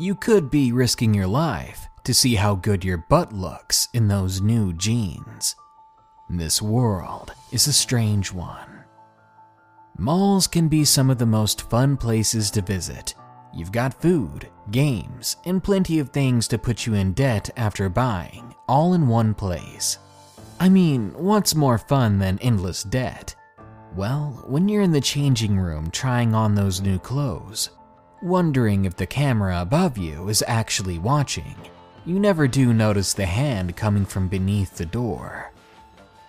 You could be risking your life to see how good your butt looks in those new jeans. This world is a strange one. Malls can be some of the most fun places to visit. You've got food, games, and plenty of things to put you in debt after buying, all in one place. I mean, what's more fun than endless debt? Well, when you're in the changing room trying on those new clothes, wondering if the camera above you is actually watching, you never do notice the hand coming from beneath the door.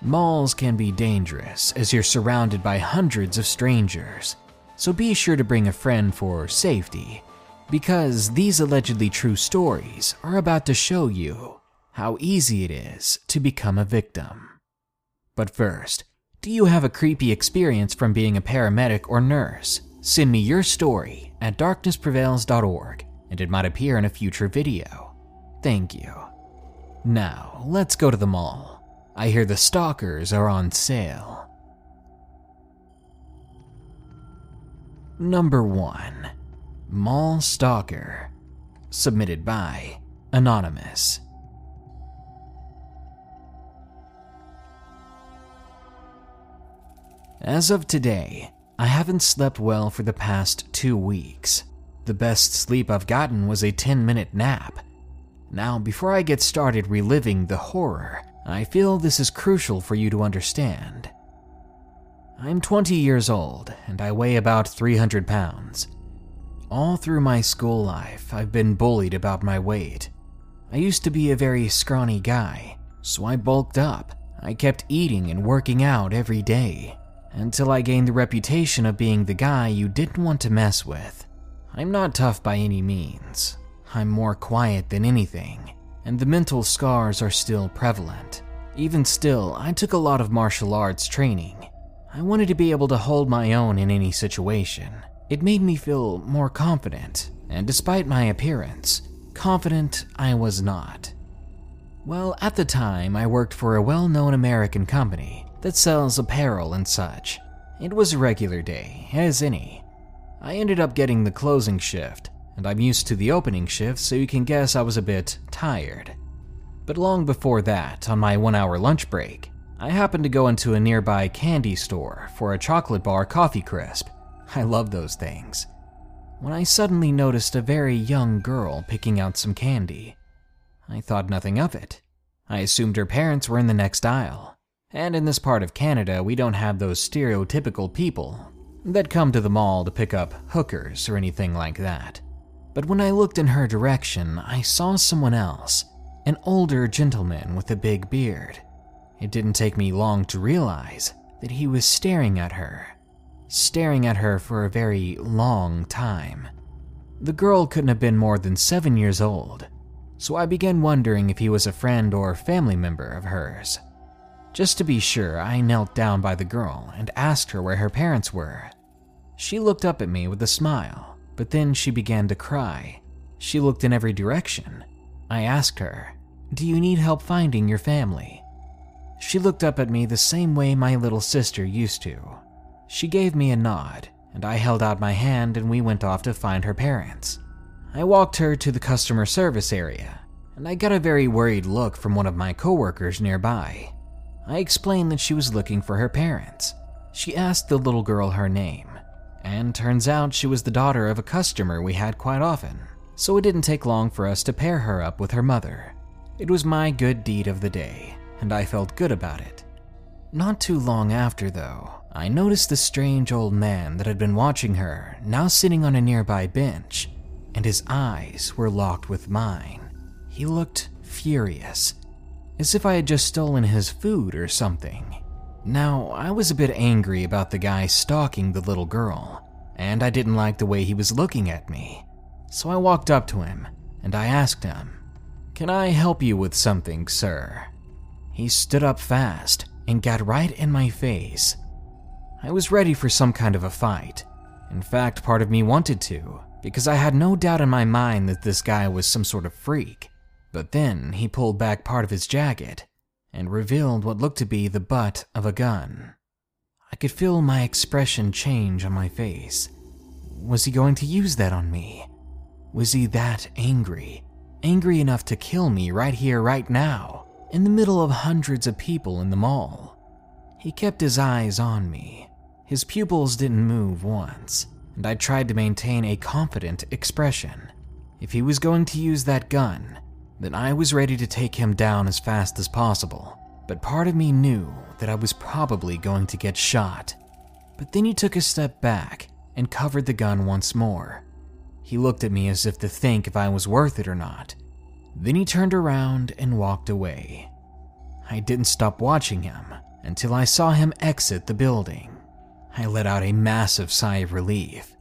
Malls can be dangerous as you're surrounded by hundreds of strangers, so be sure to bring a friend for safety, because these allegedly true stories are about to show you how easy it is to become a victim. But first, do you have a creepy experience from being a paramedic or nurse? Send me your story at darknessprevails.org and it might appear in a future video. Thank you. Now, let's go to the mall. I hear the stalkers are on sale. Number 1 Mall Stalker. Submitted by Anonymous. As of today, I haven't slept well for the past two weeks. The best sleep I've gotten was a 10 minute nap. Now, before I get started reliving the horror, I feel this is crucial for you to understand. I'm 20 years old and I weigh about 300 pounds. All through my school life, I've been bullied about my weight. I used to be a very scrawny guy, so I bulked up. I kept eating and working out every day until I gained the reputation of being the guy you didn't want to mess with. I'm not tough by any means. I'm more quiet than anything, and the mental scars are still prevalent. Even still, I took a lot of martial arts training. I wanted to be able to hold my own in any situation. It made me feel more confident, and despite my appearance, confident I was not. Well, at the time, I worked for a well known American company that sells apparel and such. It was a regular day, as any. I ended up getting the closing shift, and I'm used to the opening shift, so you can guess I was a bit tired. But long before that, on my one hour lunch break, I happened to go into a nearby candy store for a chocolate bar coffee crisp. I love those things. When I suddenly noticed a very young girl picking out some candy, I thought nothing of it. I assumed her parents were in the next aisle. And in this part of Canada, we don't have those stereotypical people that come to the mall to pick up hookers or anything like that. But when I looked in her direction, I saw someone else, an older gentleman with a big beard. It didn't take me long to realize that he was staring at her, staring at her for a very long time. The girl couldn't have been more than seven years old, so I began wondering if he was a friend or family member of hers. Just to be sure, I knelt down by the girl and asked her where her parents were. She looked up at me with a smile, but then she began to cry. She looked in every direction. I asked her, Do you need help finding your family? She looked up at me the same way my little sister used to. She gave me a nod, and I held out my hand and we went off to find her parents. I walked her to the customer service area, and I got a very worried look from one of my coworkers nearby. I explained that she was looking for her parents. She asked the little girl her name, and turns out she was the daughter of a customer we had quite often, so it didn't take long for us to pair her up with her mother. It was my good deed of the day, and I felt good about it. Not too long after, though, I noticed the strange old man that had been watching her now sitting on a nearby bench, and his eyes were locked with mine. He looked furious as if I had just stolen his food or something. Now, I was a bit angry about the guy stalking the little girl, and I didn't like the way he was looking at me. So I walked up to him and I asked him, Can I help you with something, sir? He stood up fast and got right in my face. I was ready for some kind of a fight. In fact, part of me wanted to, because I had no doubt in my mind that this guy was some sort of freak. But then he pulled back part of his jacket and revealed what looked to be the butt of a gun. I could feel my expression change on my face. Was he going to use that on me? Was he that angry? Angry enough to kill me right here, right now, in the middle of hundreds of people in the mall? He kept his eyes on me. His pupils didn't move once, and I tried to maintain a confident expression. If he was going to use that gun, then I was ready to take him down as fast as possible. But part of me knew that I was probably going to get shot. But then he took a step back and covered the gun once more. He looked at me as if to think if I was worth it or not. Then he turned around and walked away. I didn't stop watching him until I saw him exit the building. I let out a massive sigh of relief,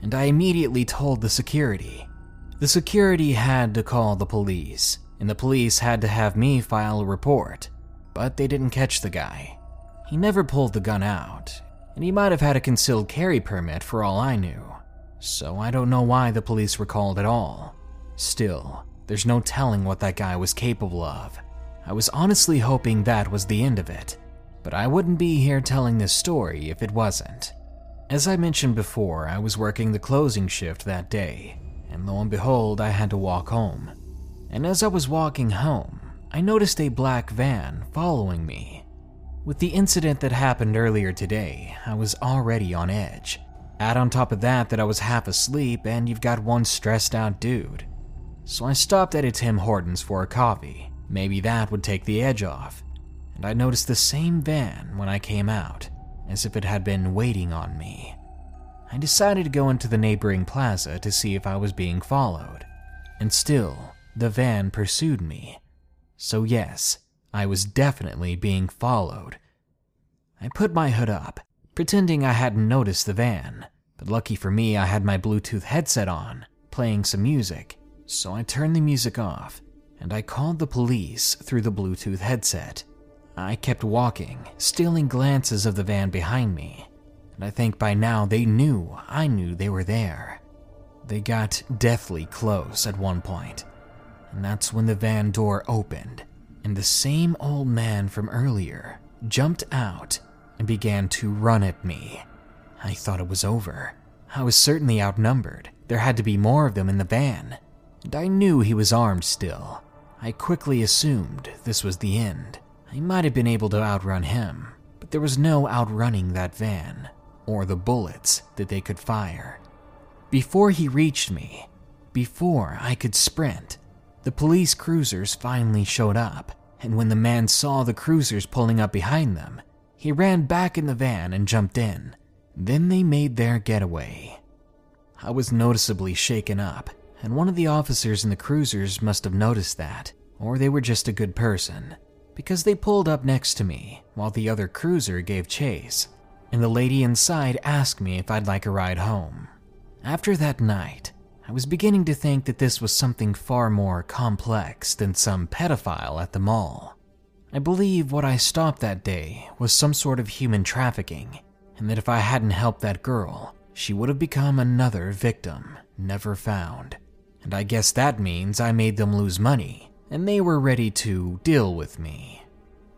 and I immediately told the security. The security had to call the police, and the police had to have me file a report, but they didn't catch the guy. He never pulled the gun out, and he might have had a concealed carry permit for all I knew, so I don't know why the police were called at all. Still, there's no telling what that guy was capable of. I was honestly hoping that was the end of it, but I wouldn't be here telling this story if it wasn't. As I mentioned before, I was working the closing shift that day, and lo and behold, I had to walk home. And as I was walking home, I noticed a black van following me. With the incident that happened earlier today, I was already on edge. Add on top of that that I was half asleep and you've got one stressed out dude. So I stopped at a Tim Hortons for a coffee. Maybe that would take the edge off and I noticed the same van when I came out, as if it had been waiting on me. I decided to go into the neighboring plaza to see if I was being followed, and still, the van pursued me. So, yes, I was definitely being followed. I put my hood up, pretending I hadn't noticed the van, but lucky for me, I had my Bluetooth headset on, playing some music, so I turned the music off and I called the police through the Bluetooth headset. I kept walking, stealing glances of the van behind me, and I think by now they knew I knew they were there. They got deathly close at one point, and that's when the van door opened, and the same old man from earlier jumped out and began to run at me. I thought it was over. I was certainly outnumbered. There had to be more of them in the van, and I knew he was armed still. I quickly assumed this was the end. I might have been able to outrun him, but there was no outrunning that van, or the bullets that they could fire. Before he reached me, before I could sprint, the police cruisers finally showed up, and when the man saw the cruisers pulling up behind them, he ran back in the van and jumped in. Then they made their getaway. I was noticeably shaken up, and one of the officers in the cruisers must have noticed that, or they were just a good person because they pulled up next to me while the other cruiser gave chase, and the lady inside asked me if I'd like a ride home. After that night, I was beginning to think that this was something far more complex than some pedophile at the mall. I believe what I stopped that day was some sort of human trafficking, and that if I hadn't helped that girl, she would have become another victim, never found. And I guess that means I made them lose money and they were ready to deal with me.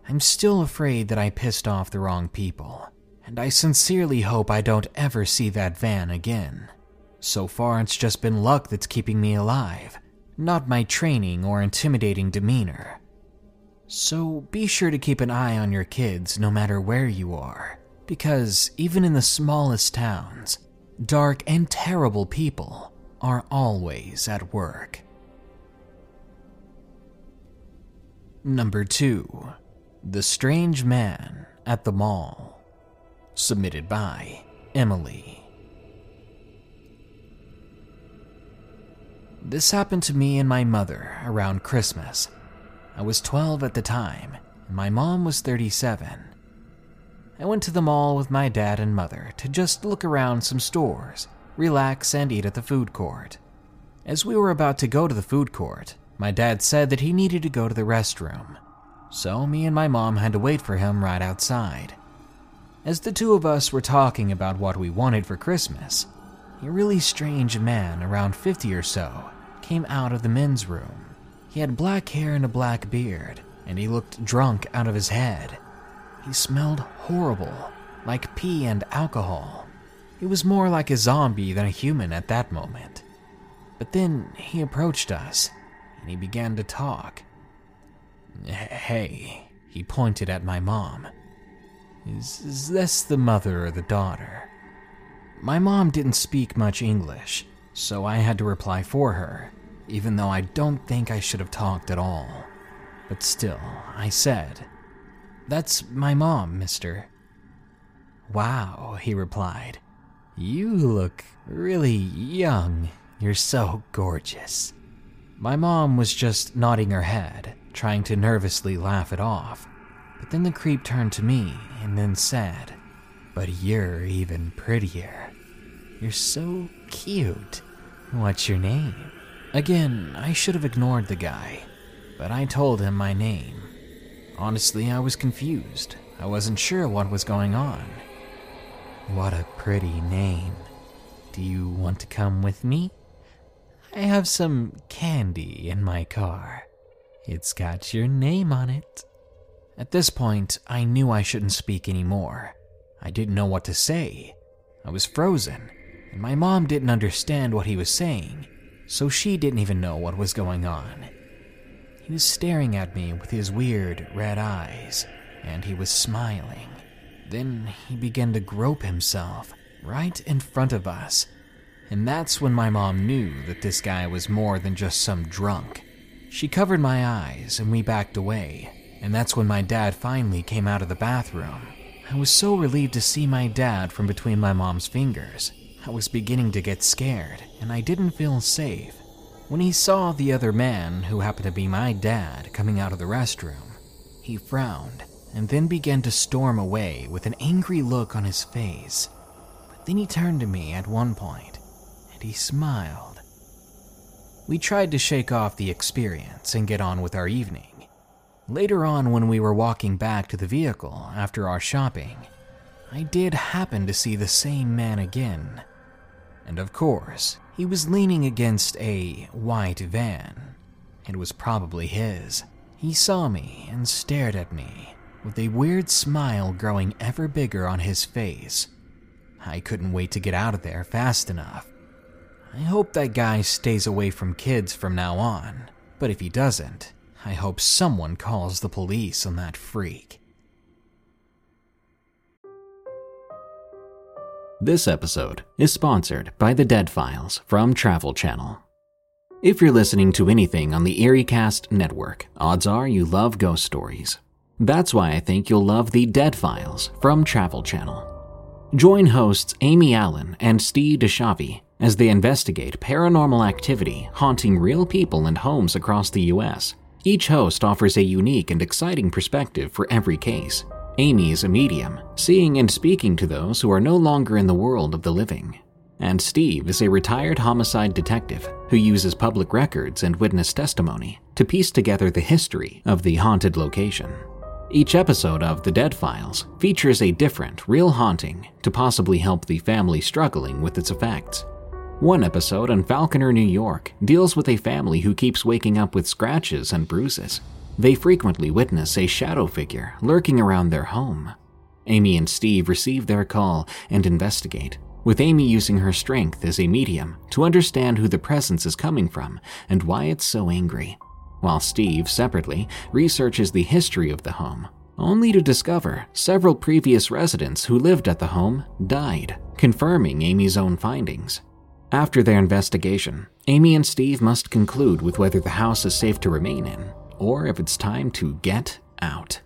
I'm still afraid that I pissed off the wrong people, and I sincerely hope I don't ever see that van again. So far, it's just been luck that's keeping me alive, not my training or intimidating demeanor. So be sure to keep an eye on your kids no matter where you are, because even in the smallest towns, dark and terrible people are always at work. Number 2 The Strange Man at the Mall. Submitted by Emily. This happened to me and my mother around Christmas. I was 12 at the time, and my mom was 37. I went to the mall with my dad and mother to just look around some stores, relax, and eat at the food court. As we were about to go to the food court, my dad said that he needed to go to the restroom, so me and my mom had to wait for him right outside. As the two of us were talking about what we wanted for Christmas, a really strange man, around 50 or so, came out of the men's room. He had black hair and a black beard, and he looked drunk out of his head. He smelled horrible, like pee and alcohol. He was more like a zombie than a human at that moment. But then he approached us and he began to talk. Hey, he pointed at my mom. Is, is this the mother or the daughter? My mom didn't speak much English, so I had to reply for her, even though I don't think I should have talked at all. But still, I said, That's my mom, mister. Wow, he replied. You look really young. You're so gorgeous. My mom was just nodding her head, trying to nervously laugh it off. But then the creep turned to me and then said, But you're even prettier. You're so cute. What's your name? Again, I should have ignored the guy, but I told him my name. Honestly, I was confused. I wasn't sure what was going on. What a pretty name. Do you want to come with me? I have some candy in my car. It's got your name on it. At this point, I knew I shouldn't speak anymore. I didn't know what to say. I was frozen, and my mom didn't understand what he was saying, so she didn't even know what was going on. He was staring at me with his weird red eyes, and he was smiling. Then he began to grope himself right in front of us and that's when my mom knew that this guy was more than just some drunk. She covered my eyes and we backed away, and that's when my dad finally came out of the bathroom. I was so relieved to see my dad from between my mom's fingers. I was beginning to get scared, and I didn't feel safe. When he saw the other man, who happened to be my dad, coming out of the restroom, he frowned and then began to storm away with an angry look on his face. But then he turned to me at one point and he smiled. We tried to shake off the experience and get on with our evening. Later on, when we were walking back to the vehicle after our shopping, I did happen to see the same man again. And of course, he was leaning against a white van. It was probably his. He saw me and stared at me, with a weird smile growing ever bigger on his face. I couldn't wait to get out of there fast enough. I hope that guy stays away from kids from now on, but if he doesn't, I hope someone calls the police on that freak. This episode is sponsored by The Dead Files from Travel Channel. If you're listening to anything on the EerieCast network, odds are you love ghost stories. That's why I think you'll love The Dead Files from Travel Channel. Join hosts Amy Allen and Steve DiSchiavi as they investigate paranormal activity haunting real people and homes across the US. Each host offers a unique and exciting perspective for every case. Amy is a medium, seeing and speaking to those who are no longer in the world of the living. And Steve is a retired homicide detective who uses public records and witness testimony to piece together the history of the haunted location. Each episode of The Dead Files features a different, real haunting to possibly help the family struggling with its effects. One episode on Falconer, New York, deals with a family who keeps waking up with scratches and bruises. They frequently witness a shadow figure lurking around their home. Amy and Steve receive their call and investigate, with Amy using her strength as a medium to understand who the presence is coming from and why it's so angry, while Steve, separately, researches the history of the home, only to discover several previous residents who lived at the home died, confirming Amy's own findings. After their investigation, Amy and Steve must conclude with whether the house is safe to remain in, or if it's time to get out.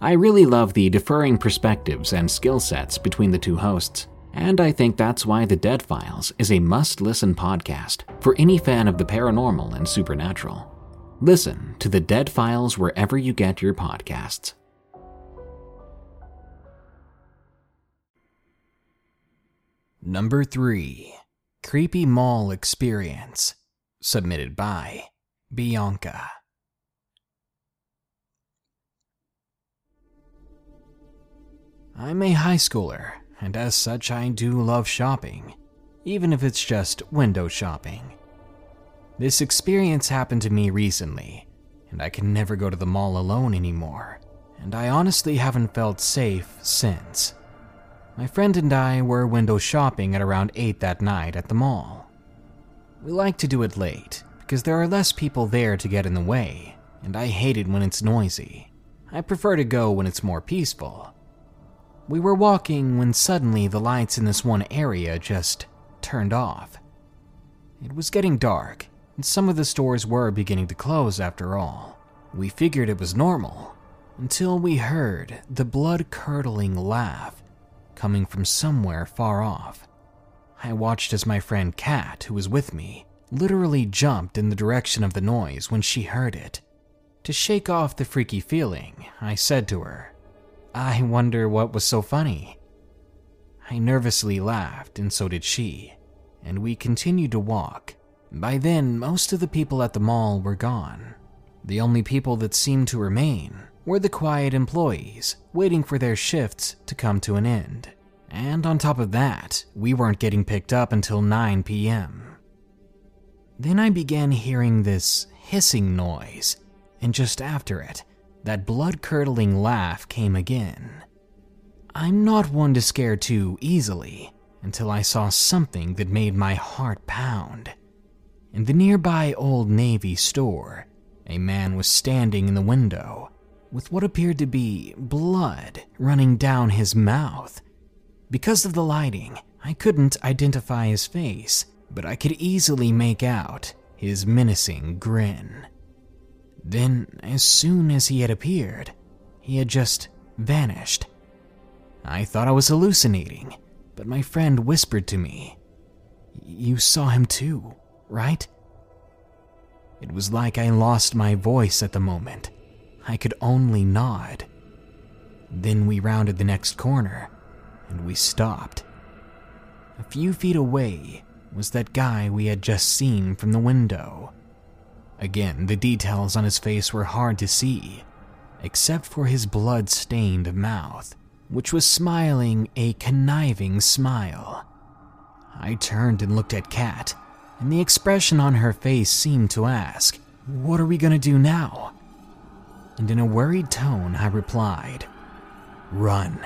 I really love the differing perspectives and skill sets between the two hosts, and I think that's why The Dead Files is a must listen podcast for any fan of the paranormal and supernatural. Listen to The Dead Files wherever you get your podcasts. Number 3 Creepy Mall Experience, submitted by Bianca. I'm a high schooler, and as such, I do love shopping, even if it's just window shopping. This experience happened to me recently, and I can never go to the mall alone anymore, and I honestly haven't felt safe since. My friend and I were window shopping at around 8 that night at the mall. We like to do it late because there are less people there to get in the way, and I hate it when it's noisy. I prefer to go when it's more peaceful. We were walking when suddenly the lights in this one area just turned off. It was getting dark, and some of the stores were beginning to close after all. We figured it was normal until we heard the blood curdling laugh coming from somewhere far off. I watched as my friend Kat, who was with me, literally jumped in the direction of the noise when she heard it. To shake off the freaky feeling, I said to her, I wonder what was so funny. I nervously laughed, and so did she, and we continued to walk. By then, most of the people at the mall were gone. The only people that seemed to remain were the quiet employees waiting for their shifts to come to an end. And on top of that, we weren't getting picked up until 9 p.m. Then I began hearing this hissing noise, and just after it, that blood curdling laugh came again. I'm not one to scare too easily until I saw something that made my heart pound. In the nearby Old Navy store, a man was standing in the window with what appeared to be blood running down his mouth. Because of the lighting, I couldn't identify his face, but I could easily make out his menacing grin. Then, as soon as he had appeared, he had just vanished. I thought I was hallucinating, but my friend whispered to me, You saw him too, right? It was like I lost my voice at the moment. I could only nod. Then we rounded the next corner and we stopped. A few feet away was that guy we had just seen from the window. Again, the details on his face were hard to see, except for his blood stained mouth, which was smiling a conniving smile. I turned and looked at Kat, and the expression on her face seemed to ask, What are we gonna do now? And in a worried tone, I replied, Run.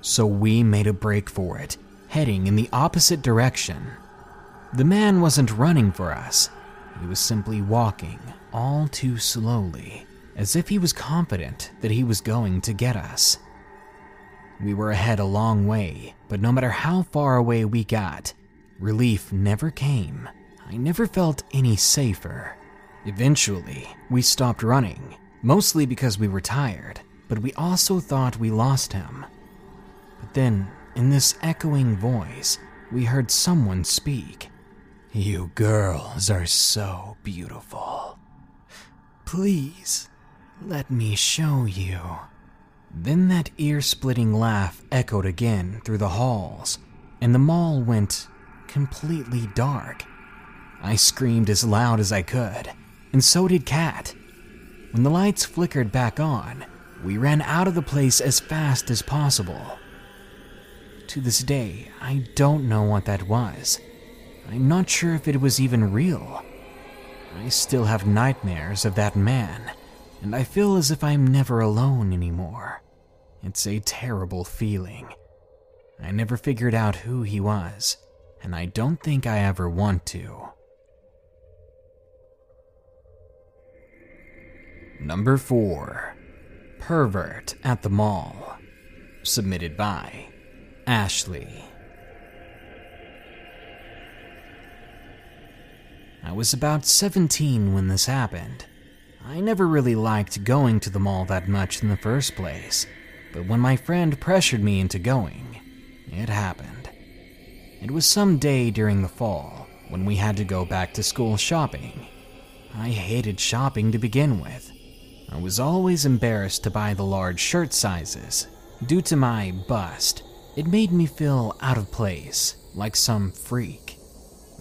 So we made a break for it, heading in the opposite direction. The man wasn't running for us, he was simply walking all too slowly, as if he was confident that he was going to get us. We were ahead a long way, but no matter how far away we got, relief never came. I never felt any safer. Eventually, we stopped running, mostly because we were tired, but we also thought we lost him. But then, in this echoing voice, we heard someone speak. You girls are so beautiful. Please, let me show you. Then that ear splitting laugh echoed again through the halls, and the mall went completely dark. I screamed as loud as I could, and so did Kat. When the lights flickered back on, we ran out of the place as fast as possible. To this day, I don't know what that was. I'm not sure if it was even real. I still have nightmares of that man, and I feel as if I'm never alone anymore. It's a terrible feeling. I never figured out who he was, and I don't think I ever want to. Number 4 Pervert at the Mall. Submitted by Ashley. I was about 17 when this happened. I never really liked going to the mall that much in the first place, but when my friend pressured me into going, it happened. It was some day during the fall when we had to go back to school shopping. I hated shopping to begin with. I was always embarrassed to buy the large shirt sizes. Due to my bust, it made me feel out of place, like some freak.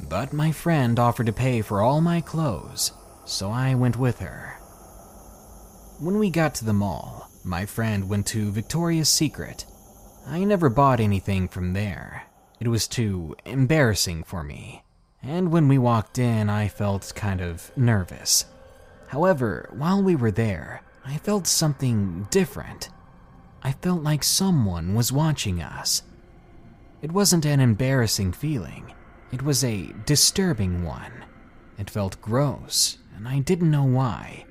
But my friend offered to pay for all my clothes, so I went with her. When we got to the mall, my friend went to Victoria's Secret. I never bought anything from there. It was too embarrassing for me. And when we walked in, I felt kind of nervous. However, while we were there, I felt something different. I felt like someone was watching us. It wasn't an embarrassing feeling, It was a disturbing one. It felt gross, and I didn't know why.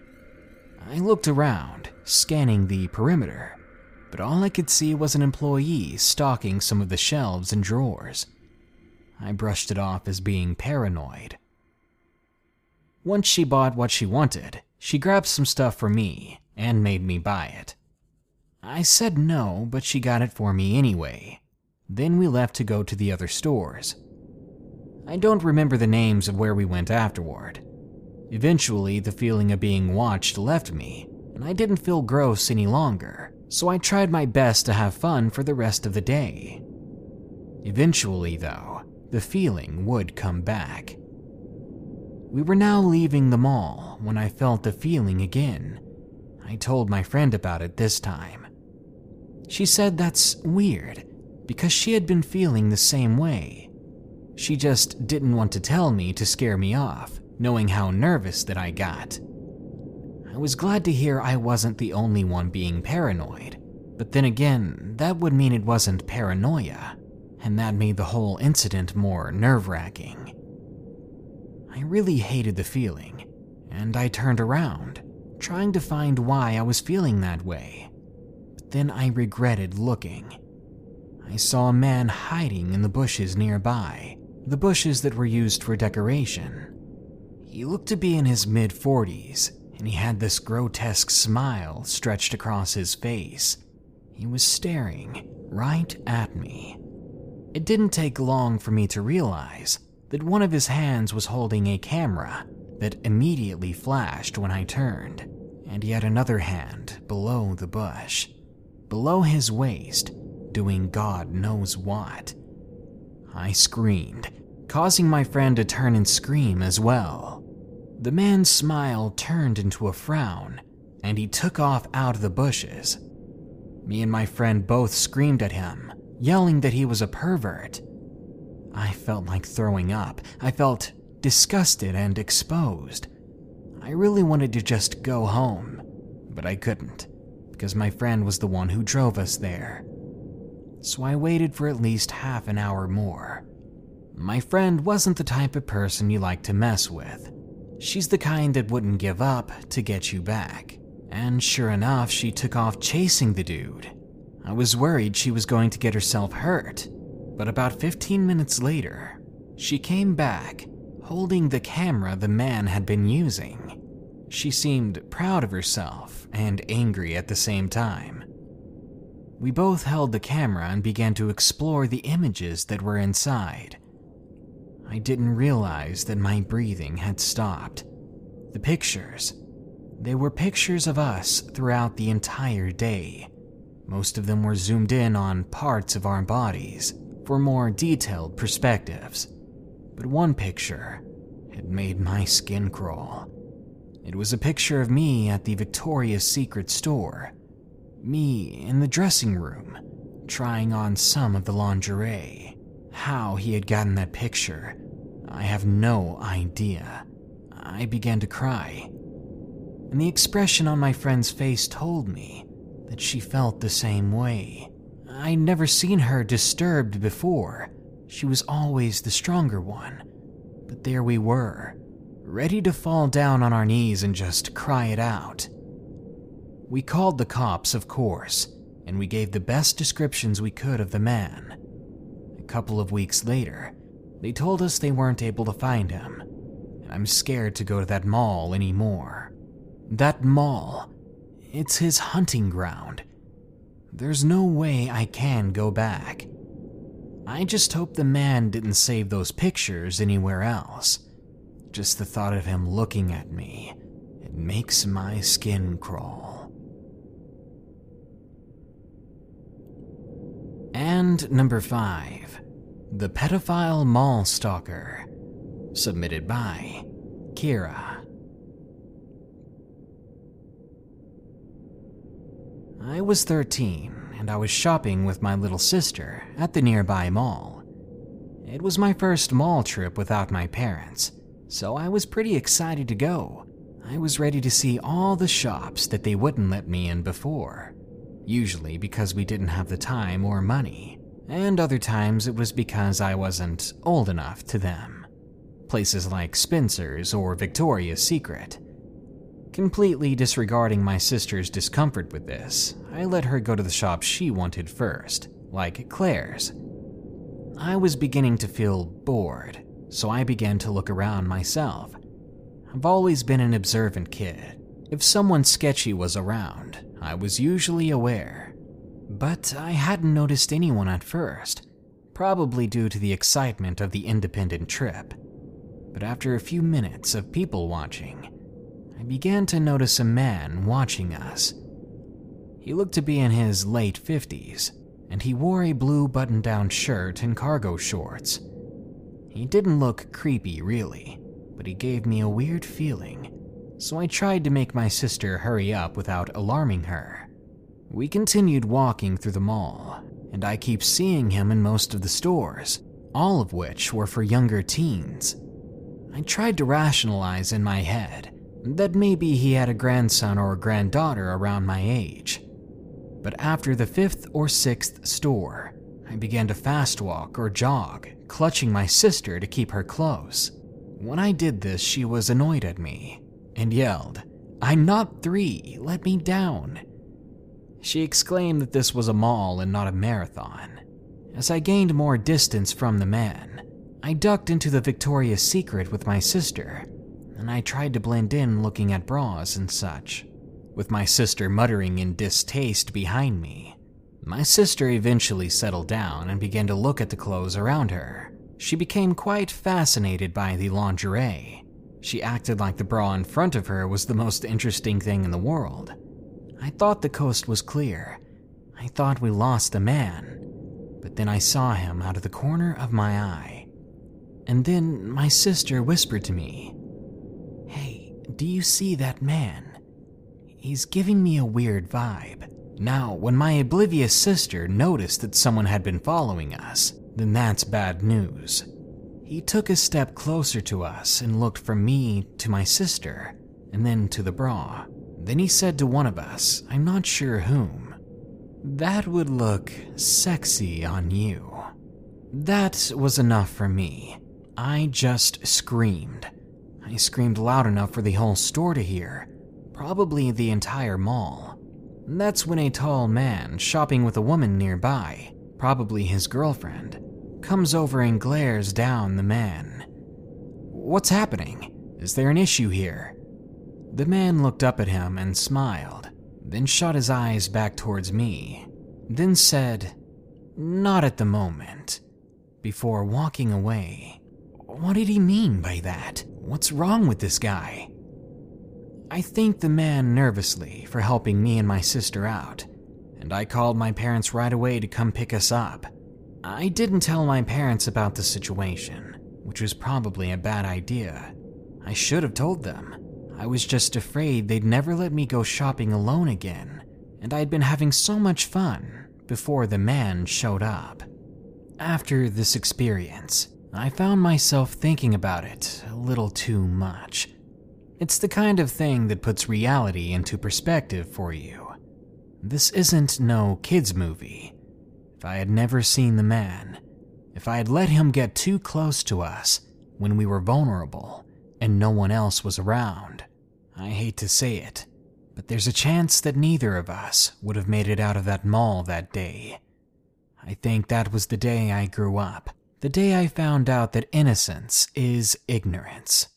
I looked around, scanning the perimeter, but all I could see was an employee stocking some of the shelves and drawers. I brushed it off as being paranoid. Once she bought what she wanted, she grabbed some stuff for me and made me buy it. I said no, but she got it for me anyway. Then we left to go to the other stores. I don't remember the names of where we went afterward. Eventually, the feeling of being watched left me, and I didn't feel gross any longer, so I tried my best to have fun for the rest of the day. Eventually, though, the feeling would come back. We were now leaving the mall when I felt the feeling again. I told my friend about it this time. She said that's weird because she had been feeling the same way. She just didn't want to tell me to scare me off, knowing how nervous that I got. I was glad to hear I wasn't the only one being paranoid, but then again, that would mean it wasn't paranoia, and that made the whole incident more nerve wracking. I really hated the feeling, and I turned around, trying to find why I was feeling that way. But then I regretted looking. I saw a man hiding in the bushes nearby, the bushes that were used for decoration. He looked to be in his mid 40s, and he had this grotesque smile stretched across his face. He was staring right at me. It didn't take long for me to realize that one of his hands was holding a camera that immediately flashed when I turned, and yet another hand below the bush, below his waist, doing God knows what. I screamed, causing my friend to turn and scream as well. The man's smile turned into a frown, and he took off out of the bushes. Me and my friend both screamed at him, yelling that he was a pervert. I felt like throwing up. I felt disgusted and exposed. I really wanted to just go home, but I couldn't, because my friend was the one who drove us there. So I waited for at least half an hour more. My friend wasn't the type of person you like to mess with. She's the kind that wouldn't give up to get you back. And sure enough, she took off chasing the dude. I was worried she was going to get herself hurt, but about 15 minutes later, she came back holding the camera the man had been using. She seemed proud of herself and angry at the same time. We both held the camera and began to explore the images that were inside. I didn't realize that my breathing had stopped. The pictures, they were pictures of us throughout the entire day. Most of them were zoomed in on parts of our bodies for more detailed perspectives. But one picture had made my skin crawl. It was a picture of me at the Victoria's Secret store. Me in the dressing room, trying on some of the lingerie. How he had gotten that picture, I have no idea. I began to cry. And the expression on my friend's face told me that she felt the same way. I'd never seen her disturbed before. She was always the stronger one. But there we were, ready to fall down on our knees and just cry it out. We called the cops, of course, and we gave the best descriptions we could of the man. A couple of weeks later, they told us they weren't able to find him, and I'm scared to go to that mall anymore. That mall, it's his hunting ground, there's no way I can go back. I just hope the man didn't save those pictures anywhere else. Just the thought of him looking at me, it makes my skin crawl. And number five, The Pedophile Mall Stalker, submitted by Kira. I was 13 and I was shopping with my little sister at the nearby mall. It was my first mall trip without my parents, so I was pretty excited to go. I was ready to see all the shops that they wouldn't let me in before, usually because we didn't have the time or money. and other times it was because I wasn't old enough to them. Places like Spencer's or Victoria's Secret. Completely disregarding my sister's discomfort with this, I let her go to the shop she wanted first, like Claire's. I was beginning to feel bored, so I began to look around myself. I've always been an observant kid. If someone sketchy was around, I was usually aware. But I hadn't noticed anyone at first, probably due to the excitement of the independent trip. But after a few minutes of people watching, I began to notice a man watching us. He looked to be in his late 50s, and he wore a blue button down shirt and cargo shorts. He didn't look creepy, really, but he gave me a weird feeling, so I tried to make my sister hurry up without alarming her. We continued walking through the mall, and I keep seeing him in most of the stores, all of which were for younger teens. I tried to rationalize in my head that maybe he had a grandson or a granddaughter around my age. But after the fifth or sixth store, I began to fast walk or jog, clutching my sister to keep her close. When I did this, she was annoyed at me and yelled, I'm not three, let me down. She exclaimed that this was a mall and not a marathon. As I gained more distance from the man, I ducked into the Victoria's Secret with my sister, and I tried to blend in looking at bras and such, with my sister muttering in distaste behind me. My sister eventually settled down and began to look at the clothes around her. She became quite fascinated by the lingerie. She acted like the bra in front of her was the most interesting thing in the world. I thought the coast was clear. I thought we lost the man. But then I saw him out of the corner of my eye. And then my sister whispered to me, do you see that man? He's giving me a weird vibe. Now, when my oblivious sister noticed that someone had been following us, then that's bad news. He took a step closer to us and looked from me to my sister, and then to the bra. Then he said to one of us, I'm not sure whom, That would look sexy on you. That was enough for me. I just screamed. I screamed loud enough for the whole store to hear, probably the entire mall. That's when a tall man shopping with a woman nearby, probably his girlfriend, comes over and glares down the man. What's happening? Is there an issue here? The man looked up at him and smiled, then shot his eyes back towards me, then said, Not at the moment, before walking away. What did he mean by that? What's wrong with this guy? I thanked the man nervously for helping me and my sister out, and I called my parents right away to come pick us up. I didn't tell my parents about the situation, which was probably a bad idea. I should have told them. I was just afraid they'd never let me go shopping alone again, and I'd been having so much fun before the man showed up. After this experience, I found myself thinking about it a little too much. It's the kind of thing that puts reality into perspective for you. This isn't no kids' movie. If I had never seen the man, if I had let him get too close to us when we were vulnerable and no one else was around, I hate to say it, but there's a chance that neither of us would have made it out of that mall that day. I think that was the day I grew up, the day I found out that innocence is ignorance.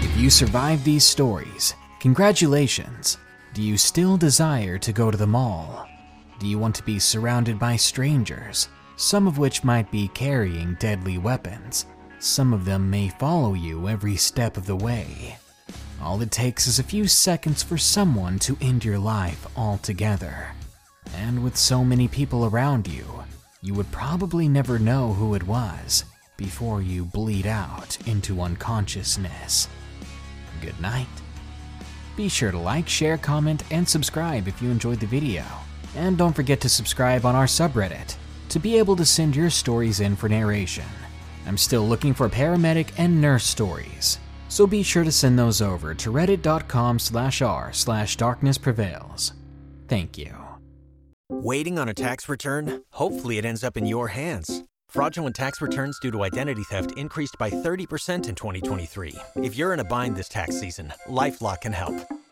If you survived these stories, congratulations. Do you still desire to go to the mall? Do you want to be surrounded by strangers, some of which might be carrying deadly weapons? Some of them may follow you every step of the way. All it takes is a few seconds for someone to end your life altogether. And with so many people around you, you would probably never know who it was before you bleed out into unconsciousness good night. Be sure to like, share, comment, and subscribe if you enjoyed the video. And don't forget to subscribe on our subreddit to be able to send your stories in for narration. I'm still looking for paramedic and nurse stories. So be sure to send those over to reddit.com slash r slash darkness prevails. Thank you. Waiting on a tax return? Hopefully it ends up in your hands. Fraudulent tax returns due to identity theft increased by 30% in 2023. If you're in a bind this tax season, LifeLock can help.